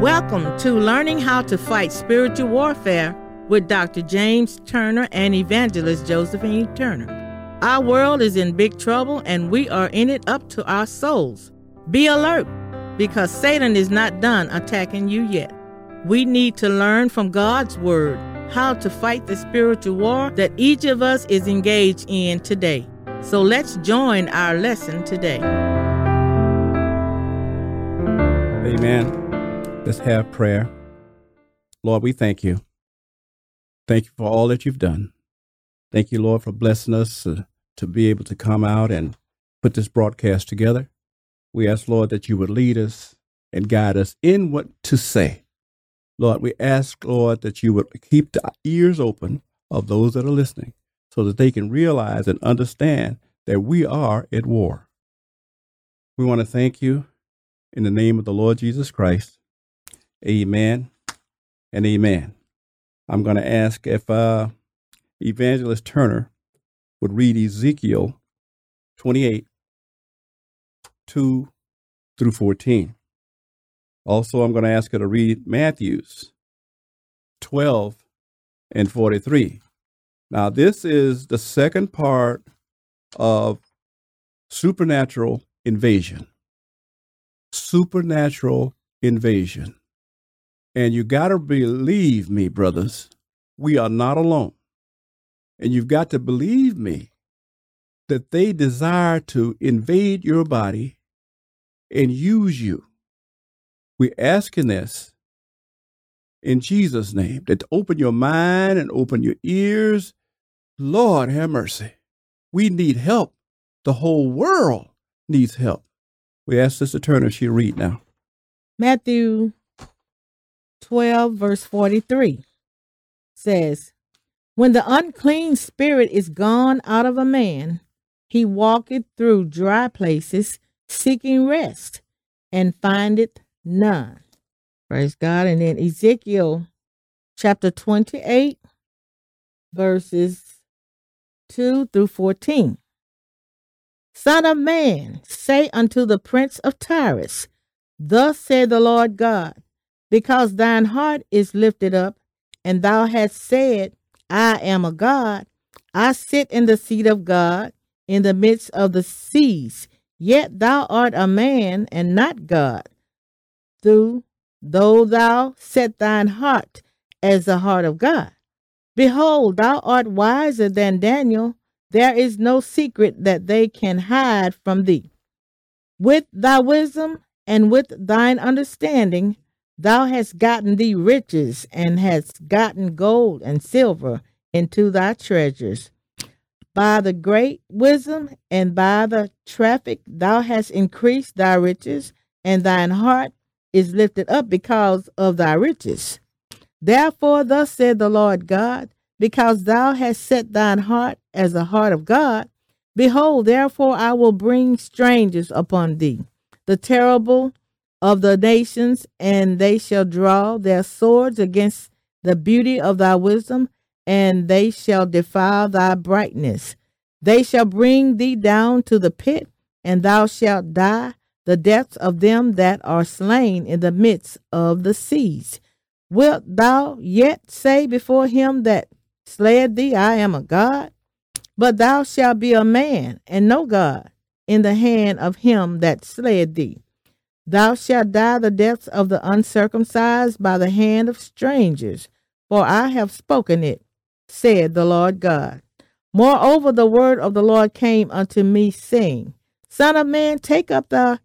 Welcome to Learning How to Fight Spiritual Warfare with Dr. James Turner and Evangelist Josephine Turner. Our world is in big trouble and we are in it up to our souls. Be alert because Satan is not done attacking you yet. We need to learn from God's Word how to fight the spiritual war that each of us is engaged in today. So let's join our lesson today. Amen. Let's have prayer. Lord, we thank you. Thank you for all that you've done. Thank you, Lord, for blessing us uh, to be able to come out and put this broadcast together. We ask, Lord, that you would lead us and guide us in what to say. Lord, we ask, Lord, that you would keep the ears open of those that are listening so that they can realize and understand that we are at war. We want to thank you in the name of the Lord Jesus Christ. Amen and amen. I'm going to ask if uh, Evangelist Turner would read Ezekiel 28 2 through 14. Also, I'm going to ask her to read Matthew's 12 and 43. Now, this is the second part of supernatural invasion. Supernatural invasion. And you got to believe me, brothers, we are not alone. And you've got to believe me that they desire to invade your body and use you. We're asking this in Jesus' name that to open your mind and open your ears. Lord, have mercy. We need help. The whole world needs help. We ask Sister Turner, she read now. Matthew 12, verse 43 says, When the unclean spirit is gone out of a man, he walketh through dry places, seeking rest, and findeth none. Praise God. And then Ezekiel chapter 28, verses 2 through 14. Son of man, say unto the prince of Tyrus, Thus said the Lord God, because thine heart is lifted up, and thou hast said, I am a God. I sit in the seat of God in the midst of the seas. Yet thou art a man and not God. Through though thou set thine heart as the heart of God. Behold, thou art wiser than Daniel. There is no secret that they can hide from thee. With thy wisdom and with thine understanding, Thou hast gotten thee riches and hast gotten gold and silver into thy treasures. By the great wisdom and by the traffic thou hast increased thy riches, and thine heart is lifted up because of thy riches. Therefore, thus said the Lord God, because thou hast set thine heart as the heart of God, behold, therefore I will bring strangers upon thee, the terrible of the nations, and they shall draw their swords against the beauty of thy wisdom, and they shall defile thy brightness. They shall bring thee down to the pit, and thou shalt die the deaths of them that are slain in the midst of the seas. Wilt thou yet say before him that slayed thee, I am a God? But thou shalt be a man, and no God, in the hand of him that slayed thee. Thou shalt die the deaths of the uncircumcised by the hand of strangers, for I have spoken it, said the Lord God. Moreover, the word of the Lord came unto me, saying, Son of man, take up the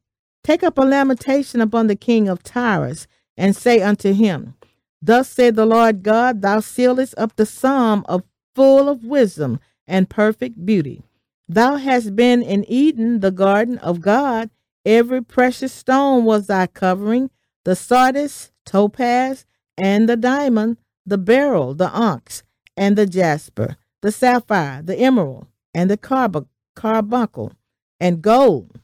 take up a lamentation upon the king of Tyrus, and say unto him, Thus said the Lord God, Thou sealest up the sum of full of wisdom and perfect beauty. Thou hast been in Eden, the garden of God Every precious stone was thy covering the sardius, topaz, and the diamond, the beryl, the onyx, and the jasper, the sapphire, the emerald, and the carb- carbuncle, and gold.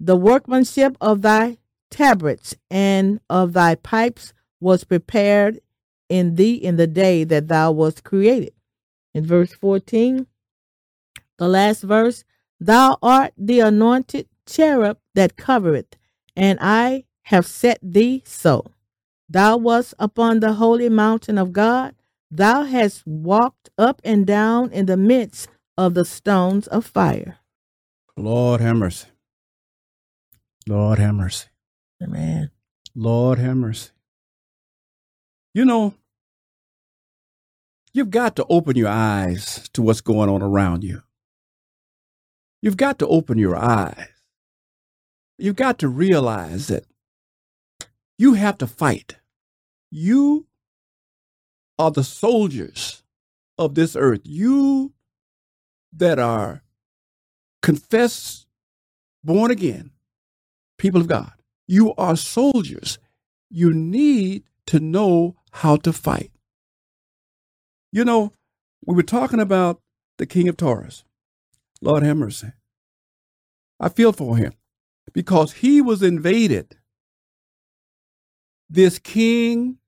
The workmanship of thy tabrets and of thy pipes was prepared in thee in the day that thou wast created. In verse 14, the last verse, thou art the anointed cherub that covereth, and I have set thee so. Thou wast upon the holy mountain of God. Thou hast walked up and down in the midst of the stones of fire. Lord have mercy. Lord have mercy. Amen. Lord have mercy. You know, you've got to open your eyes to what's going on around you. You've got to open your eyes. You've got to realize that you have to fight. You are the soldiers of this earth. You that are confessed, born again, people of God. You are soldiers. You need to know how to fight. You know, we were talking about the king of Taurus. Lord have mercy. I feel for him because he was invaded. This king,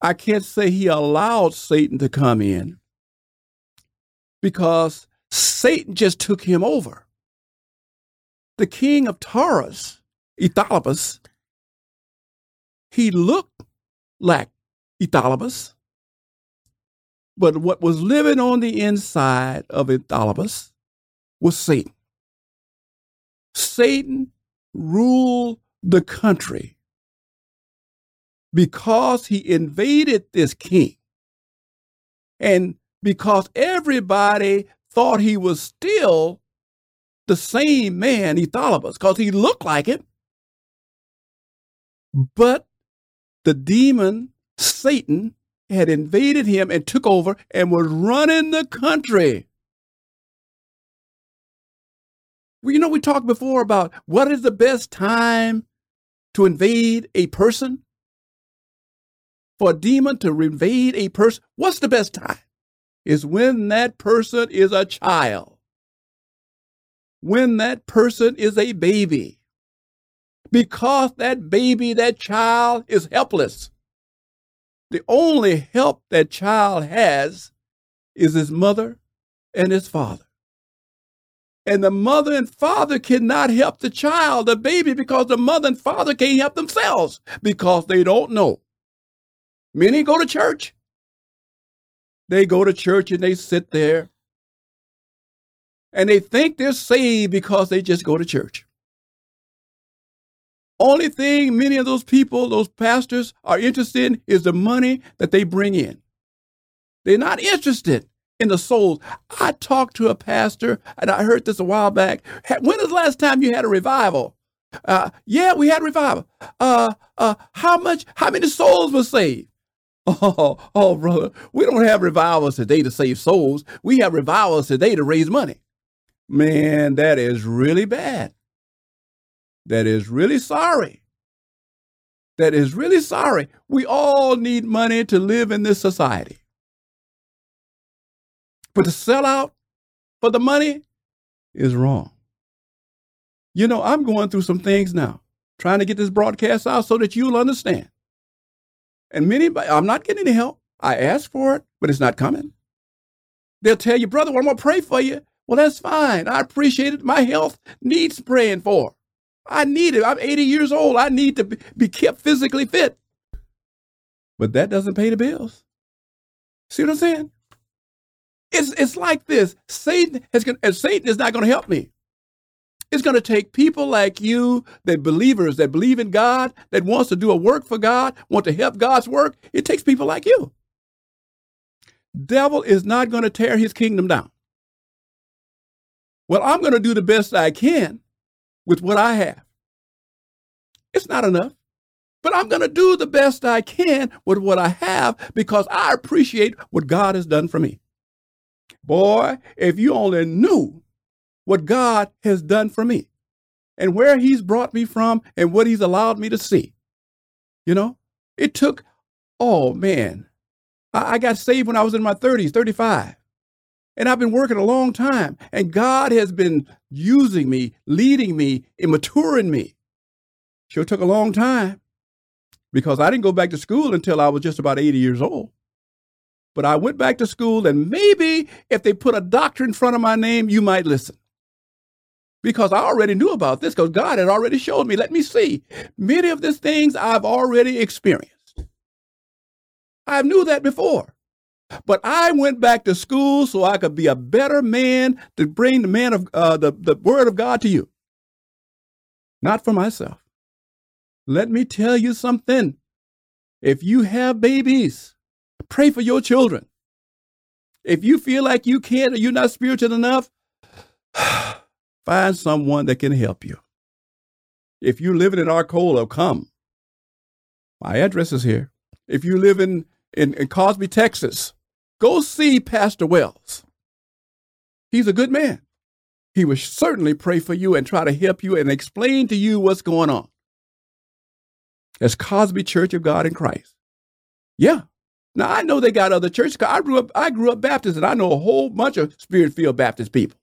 I can't say he allowed Satan to come in because Satan just took him over. The king of Taurus, Aetholabus, he looked like Aetholabus, but what was living on the inside of Aetholabus was Satan. Satan ruled the country because he invaded this king and because everybody thought he was still the same man, Aetholabus, because he looked like it. But the demon, Satan, had invaded him and took over and was running the country. You know, we talked before about what is the best time to invade a person? For a demon to invade a person, what's the best time? Is when that person is a child, when that person is a baby, because that baby, that child is helpless. The only help that child has is his mother and his father. And the mother and father cannot help the child, the baby, because the mother and father can't help themselves because they don't know. Many go to church. They go to church and they sit there and they think they're saved because they just go to church. Only thing many of those people, those pastors, are interested in is the money that they bring in. They're not interested in the souls. I talked to a pastor, and I heard this a while back. When was the last time you had a revival? Uh, yeah, we had a revival. Uh, uh, how much? How many souls were saved? Oh, oh, brother, we don't have revivals today to save souls. We have revivals today to raise money. Man, that is really bad. That is really sorry. That is really sorry. We all need money to live in this society. But to sell out for the money is wrong. You know, I'm going through some things now, trying to get this broadcast out so that you'll understand. And many, I'm not getting any help. I asked for it, but it's not coming. They'll tell you, brother, well, I'm going to pray for you. Well, that's fine. I appreciate it. My health needs praying for. I need it. I'm 80 years old. I need to be kept physically fit. But that doesn't pay the bills. See what I'm saying? It's, it's like this. Satan has Satan is not going to help me. It's going to take people like you, that believers that believe in God, that wants to do a work for God, want to help God's work. It takes people like you. Devil is not going to tear his kingdom down. Well, I'm going to do the best I can with what I have. It's not enough, but I'm going to do the best I can with what I have because I appreciate what God has done for me. Boy, if you only knew what God has done for me and where He's brought me from and what He's allowed me to see. You know, it took, oh man, I, I got saved when I was in my 30s, 35. And I've been working a long time, and God has been using me, leading me, and maturing me. Sure took a long time because I didn't go back to school until I was just about 80 years old. But I went back to school, and maybe if they put a doctor in front of my name, you might listen. because I already knew about this because God had already showed me. Let me see. Many of these things I've already experienced. I knew that before. But I went back to school so I could be a better man to bring the man of uh, the, the word of God to you. Not for myself. Let me tell you something. If you have babies, pray for your children. If you feel like you can't or you're not spiritual enough, find someone that can help you. If you live in Arcola, oh, come. My address is here. If you live in, in, in Cosby, Texas, go see Pastor Wells. He's a good man. He will certainly pray for you and try to help you and explain to you what's going on. That's Cosby Church of God in Christ. Yeah. Now I know they got other churches. I grew up, I grew up Baptist, and I know a whole bunch of spirit-filled Baptist people.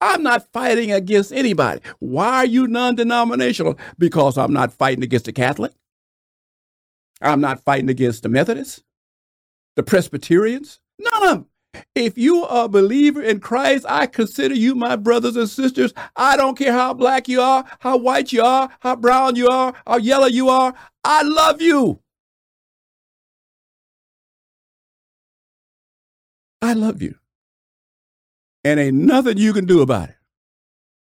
I'm not fighting against anybody. Why are you non-denominational? Because I'm not fighting against the Catholic. I'm not fighting against the Methodists, the Presbyterians. None of them. If you are a believer in Christ, I consider you my brothers and sisters. I don't care how black you are, how white you are, how brown you are, how yellow you are. I love you. I love you. And ain't nothing you can do about it.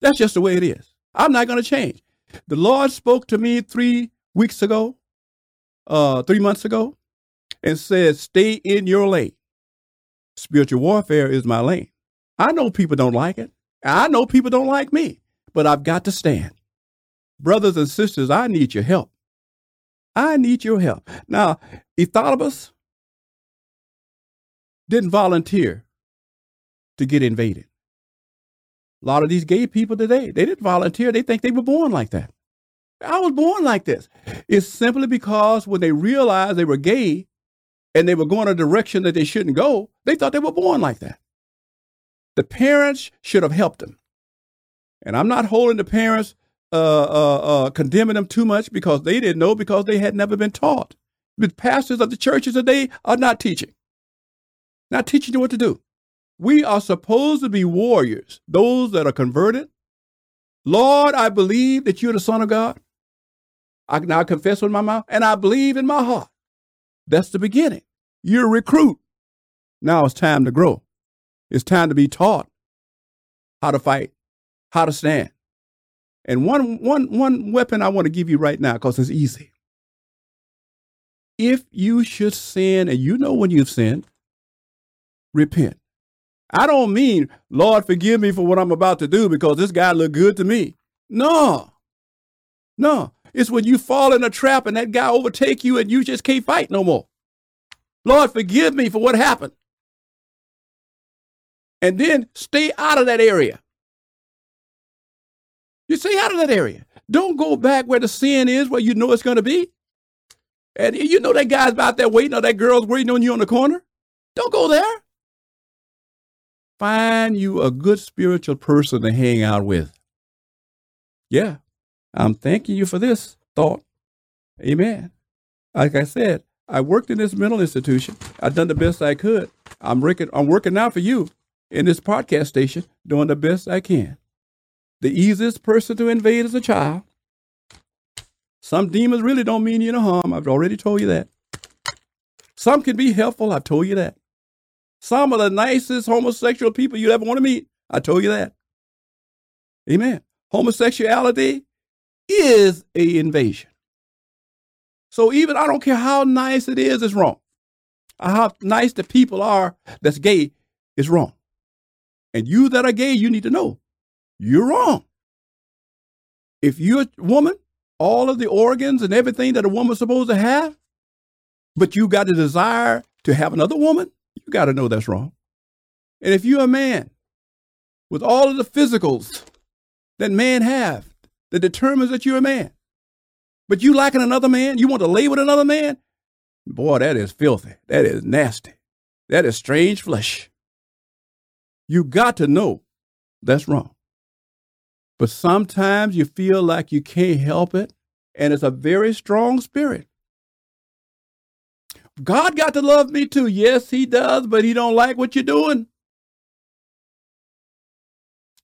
That's just the way it is. I'm not going to change. The Lord spoke to me three weeks ago, uh, three months ago, and said, Stay in your lane. Spiritual warfare is my lane. I know people don't like it. I know people don't like me, but I've got to stand. Brothers and sisters, I need your help. I need your help. Now, Etholibus didn't volunteer to get invaded. A lot of these gay people today, they didn't volunteer. They think they were born like that. I was born like this. It's simply because when they realized they were gay, and they were going a direction that they shouldn't go, they thought they were born like that. The parents should have helped them. And I'm not holding the parents, uh, uh, uh, condemning them too much because they didn't know because they had never been taught. The pastors of the churches today are not teaching, not teaching you what to do. We are supposed to be warriors, those that are converted. Lord, I believe that you're the Son of God. I now confess with my mouth, and I believe in my heart that's the beginning. You're a recruit. Now it's time to grow. It's time to be taught how to fight, how to stand. And one, one, one weapon I want to give you right now because it's easy. If you should sin, and you know when you've sinned, repent. I don't mean, Lord, forgive me for what I'm about to do because this guy looked good to me. No, no. It's when you fall in a trap and that guy overtake you and you just can't fight no more. Lord, forgive me for what happened. And then stay out of that area. You stay out of that area. Don't go back where the sin is, where you know it's going to be. And you know that guy's out there waiting, or that girl's waiting on you on the corner. Don't go there. Find you a good spiritual person to hang out with. Yeah, I'm thanking you for this thought. Amen. Like I said, I worked in this mental institution. I've done the best I could. I'm working, I'm working now for you in this podcast station, doing the best I can. The easiest person to invade is a child. Some demons really don't mean you no harm. I've already told you that. Some can be helpful. I've told you that. Some of the nicest homosexual people you ever want to meet. I told you that. Amen. Homosexuality is a invasion. So even I don't care how nice it is, it's wrong. How nice the people are that's gay is wrong. And you that are gay, you need to know you're wrong. If you're a woman, all of the organs and everything that a woman's supposed to have, but you got a desire to have another woman, you got to know that's wrong. And if you're a man with all of the physicals that men have, that determines that you're a man. But you liking another man, you want to lay with another man? Boy, that is filthy. That is nasty. That is strange flesh. You got to know that's wrong. But sometimes you feel like you can't help it, and it's a very strong spirit. God got to love me too. Yes, he does, but he don't like what you're doing.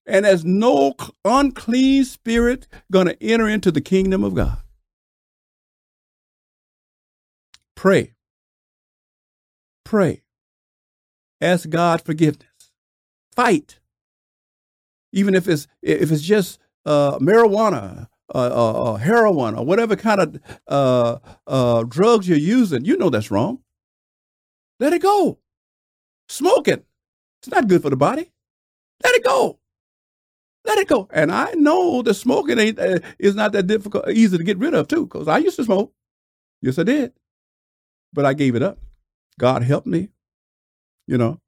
And there's no unclean spirit going to enter into the kingdom of God. Pray. Pray. Ask God forgiveness. Fight. Even if it's if it's just uh, marijuana, uh, uh, uh heroin, or whatever kind of uh, drugs you're using, you know that's wrong. Let it go. Smoking. It's not good for the body. Let it go. Let it go. And I know the smoking ain't uh, is not that difficult, easy to get rid of too, because I used to smoke. Yes, I did. But I gave it up. God helped me, you know.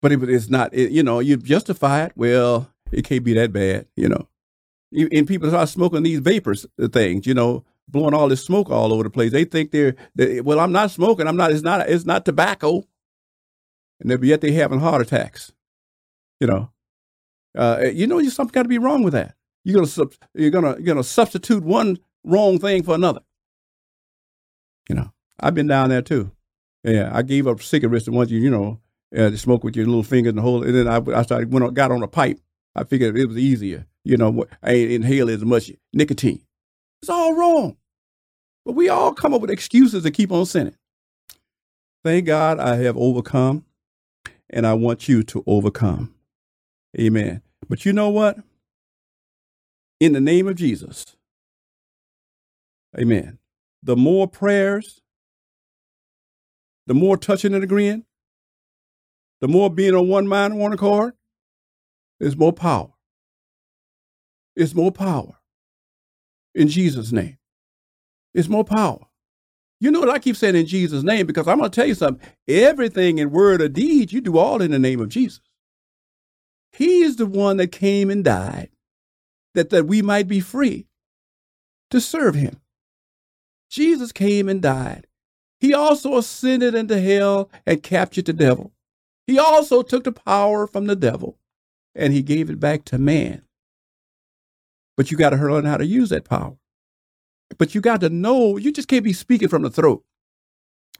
But it, it's not, it, you know, you justify it. Well, it can't be that bad, you know. And people start smoking these vapors things, you know, blowing all this smoke all over the place. They think they're, they, well, I'm not smoking. I'm not. It's not. It's not tobacco. And yet they're having heart attacks. You know, uh, you know, something got to be wrong with that. You're gonna you're gonna you're gonna substitute one wrong thing for another. You know, I've been down there too. Yeah, I gave up cigarettes and once you you know uh, to smoke with your little fingers and whole, and then I I started went on, got on a pipe. I figured it was easier. You know, I ain't inhale as much nicotine. It's all wrong. But we all come up with excuses to keep on sinning. Thank God I have overcome, and I want you to overcome. Amen. But you know what? In the name of Jesus, amen. The more prayers, the more touching and agreeing, the more being on one mind one accord, there's more power. It's more power. In Jesus' name. It's more power. You know what I keep saying in Jesus' name because I'm going to tell you something. Everything in word or deed, you do all in the name of Jesus. He is the one that came and died that, that we might be free to serve him. Jesus came and died. He also ascended into hell and captured the devil. He also took the power from the devil and he gave it back to man. But you got to learn how to use that power. But you got to know, you just can't be speaking from the throat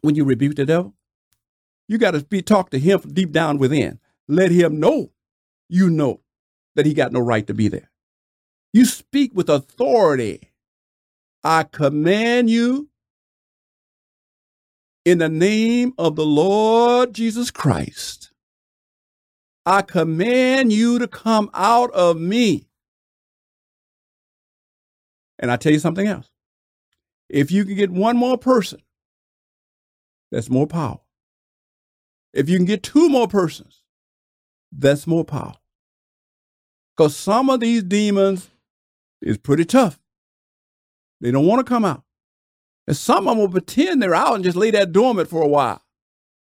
when you rebuke the devil. You got to be talk to him deep down within. Let him know you know that he got no right to be there. You speak with authority. I command you in the name of the Lord Jesus Christ. I command you to come out of me. And I tell you something else. If you can get one more person, that's more power. If you can get two more persons, that's more power. Because some of these demons is pretty tough. They don't want to come out. And some of them will pretend they're out and just lay that dormant for a while.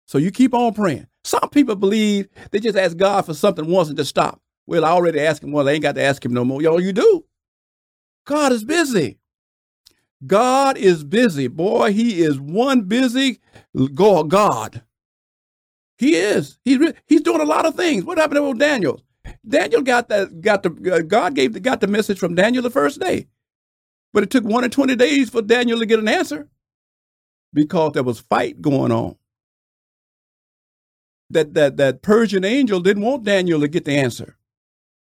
So you keep on praying. Some people believe they just ask God for something once and just stop. Well, I already asked him once. I ain't got to ask him no more. Yo, you do. God is busy. God is busy. Boy, he is one busy God. He is. He's, he's doing a lot of things. What happened to old Daniel? Daniel got that, got the, uh, God gave the, got the message from Daniel the first day. But it took one and 20 days for Daniel to get an answer because there was fight going on. That, that, that Persian angel didn't want Daniel to get the answer.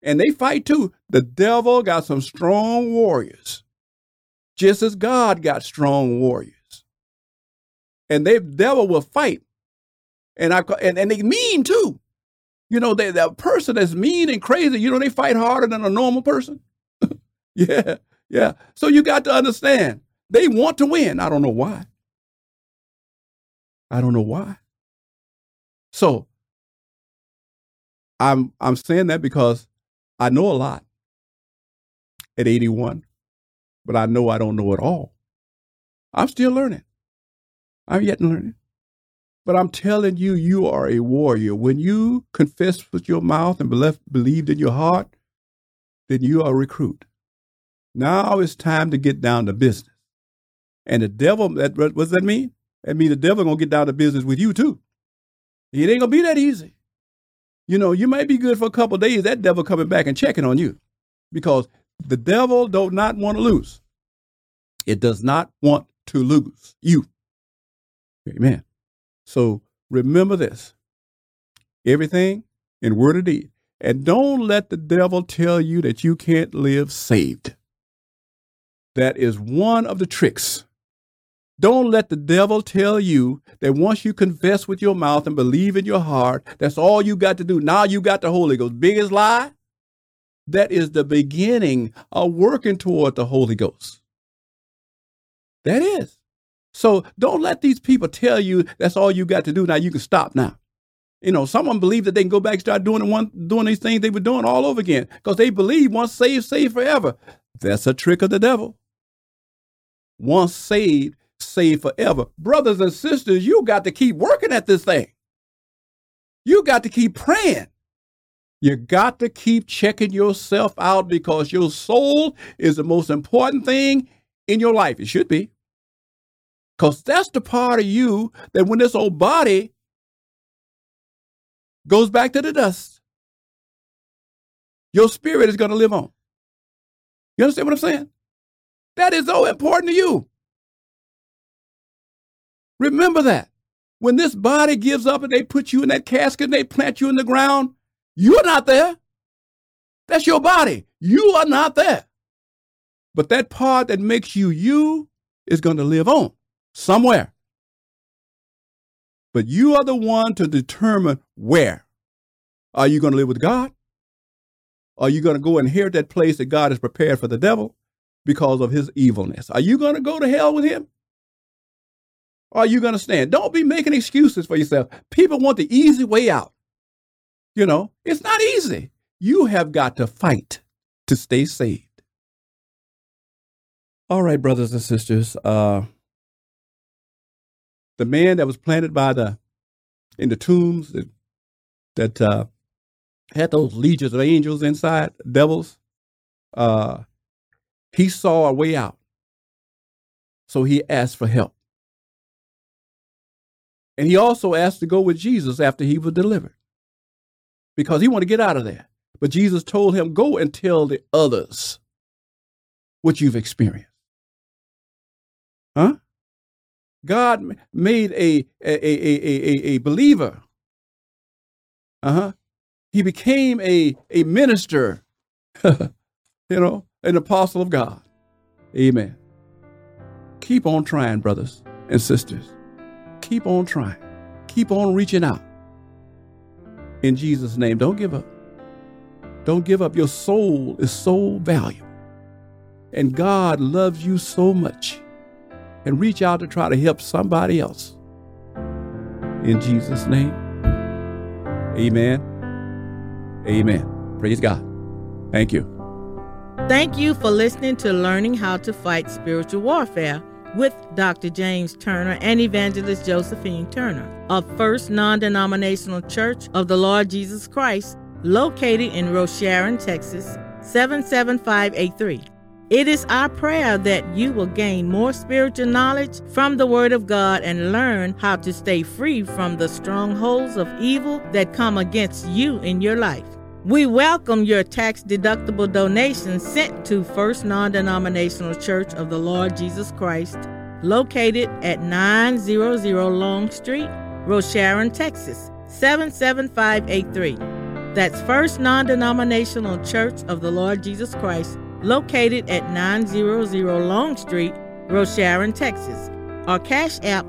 And they fight too. The devil got some strong warriors, just as God got strong warriors. And they devil will fight. And I and, and they mean too. You know, they, that person that's mean and crazy, you know, they fight harder than a normal person. yeah, yeah. So you got to understand, they want to win. I don't know why. I don't know why. So I'm I'm saying that because I know a lot at 81, but I know I don't know it all. I'm still learning. I'm yet learning. But I'm telling you, you are a warrior. When you confess with your mouth and believe, believed in your heart, then you are a recruit. Now it's time to get down to business. And the devil, that, what does that mean? That means the devil gonna get down to business with you too. It ain't gonna be that easy. You know, you might be good for a couple days. That devil coming back and checking on you, because the devil does not want to lose. It does not want to lose you. Amen. So remember this everything in word or deed. And don't let the devil tell you that you can't live saved. That is one of the tricks. Don't let the devil tell you that once you confess with your mouth and believe in your heart, that's all you got to do. Now you got the Holy Ghost. Biggest lie? That is the beginning of working toward the Holy Ghost. That is. So don't let these people tell you that's all you got to do. Now you can stop now. You know, someone believe that they can go back and start doing one doing these things they were doing all over again because they believe once saved, saved forever. That's a trick of the devil. Once saved, saved forever. Brothers and sisters, you got to keep working at this thing. You got to keep praying. You got to keep checking yourself out because your soul is the most important thing in your life. It should be. Because that's the part of you that when this old body goes back to the dust, your spirit is going to live on. You understand what I'm saying? That is so important to you. Remember that. When this body gives up and they put you in that casket and they plant you in the ground, you're not there. That's your body. You are not there. But that part that makes you you is going to live on somewhere. But you are the one to determine where. Are you going to live with God? Are you going to go inherit that place that God has prepared for the devil because of his evilness? Are you going to go to hell with him? Are you going to stand? Don't be making excuses for yourself. People want the easy way out. You know, it's not easy. You have got to fight to stay saved. All right, brothers and sisters. Uh, the man that was planted by the in the tombs that, that uh, had those legions of angels inside, devils. Uh, he saw a way out, so he asked for help, and he also asked to go with Jesus after he was delivered, because he wanted to get out of there. But Jesus told him, "Go and tell the others what you've experienced." Huh? God made a, a, a, a, a believer. Uh huh. He became a, a minister, you know, an apostle of God. Amen. Keep on trying, brothers and sisters. Keep on trying. Keep on reaching out. In Jesus' name, don't give up. Don't give up. Your soul is so valuable. And God loves you so much and reach out to try to help somebody else. In Jesus' name, amen. Amen. Praise God. Thank you. Thank you for listening to Learning How to Fight Spiritual Warfare with Dr. James Turner and Evangelist Josephine Turner of First Non Denominational Church of the Lord Jesus Christ, located in Rosharon, Texas 77583. It is our prayer that you will gain more spiritual knowledge from the Word of God and learn how to stay free from the strongholds of evil that come against you in your life. We welcome your tax deductible donations sent to First Non Denominational Church of the Lord Jesus Christ, located at 900 Long Street, Rosharon, Texas 77583. That's First Non Denominational Church of the Lord Jesus Christ located at 900 Long Street, Rosharon, Texas. Our Cash App,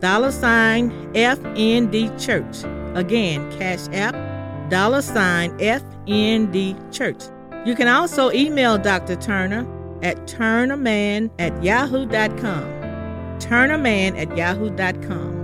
dollar sign FND Church. Again, Cash App, dollar sign FND Church. You can also email Dr. Turner at turnerman at yahoo.com. Turnerman at yahoo.com.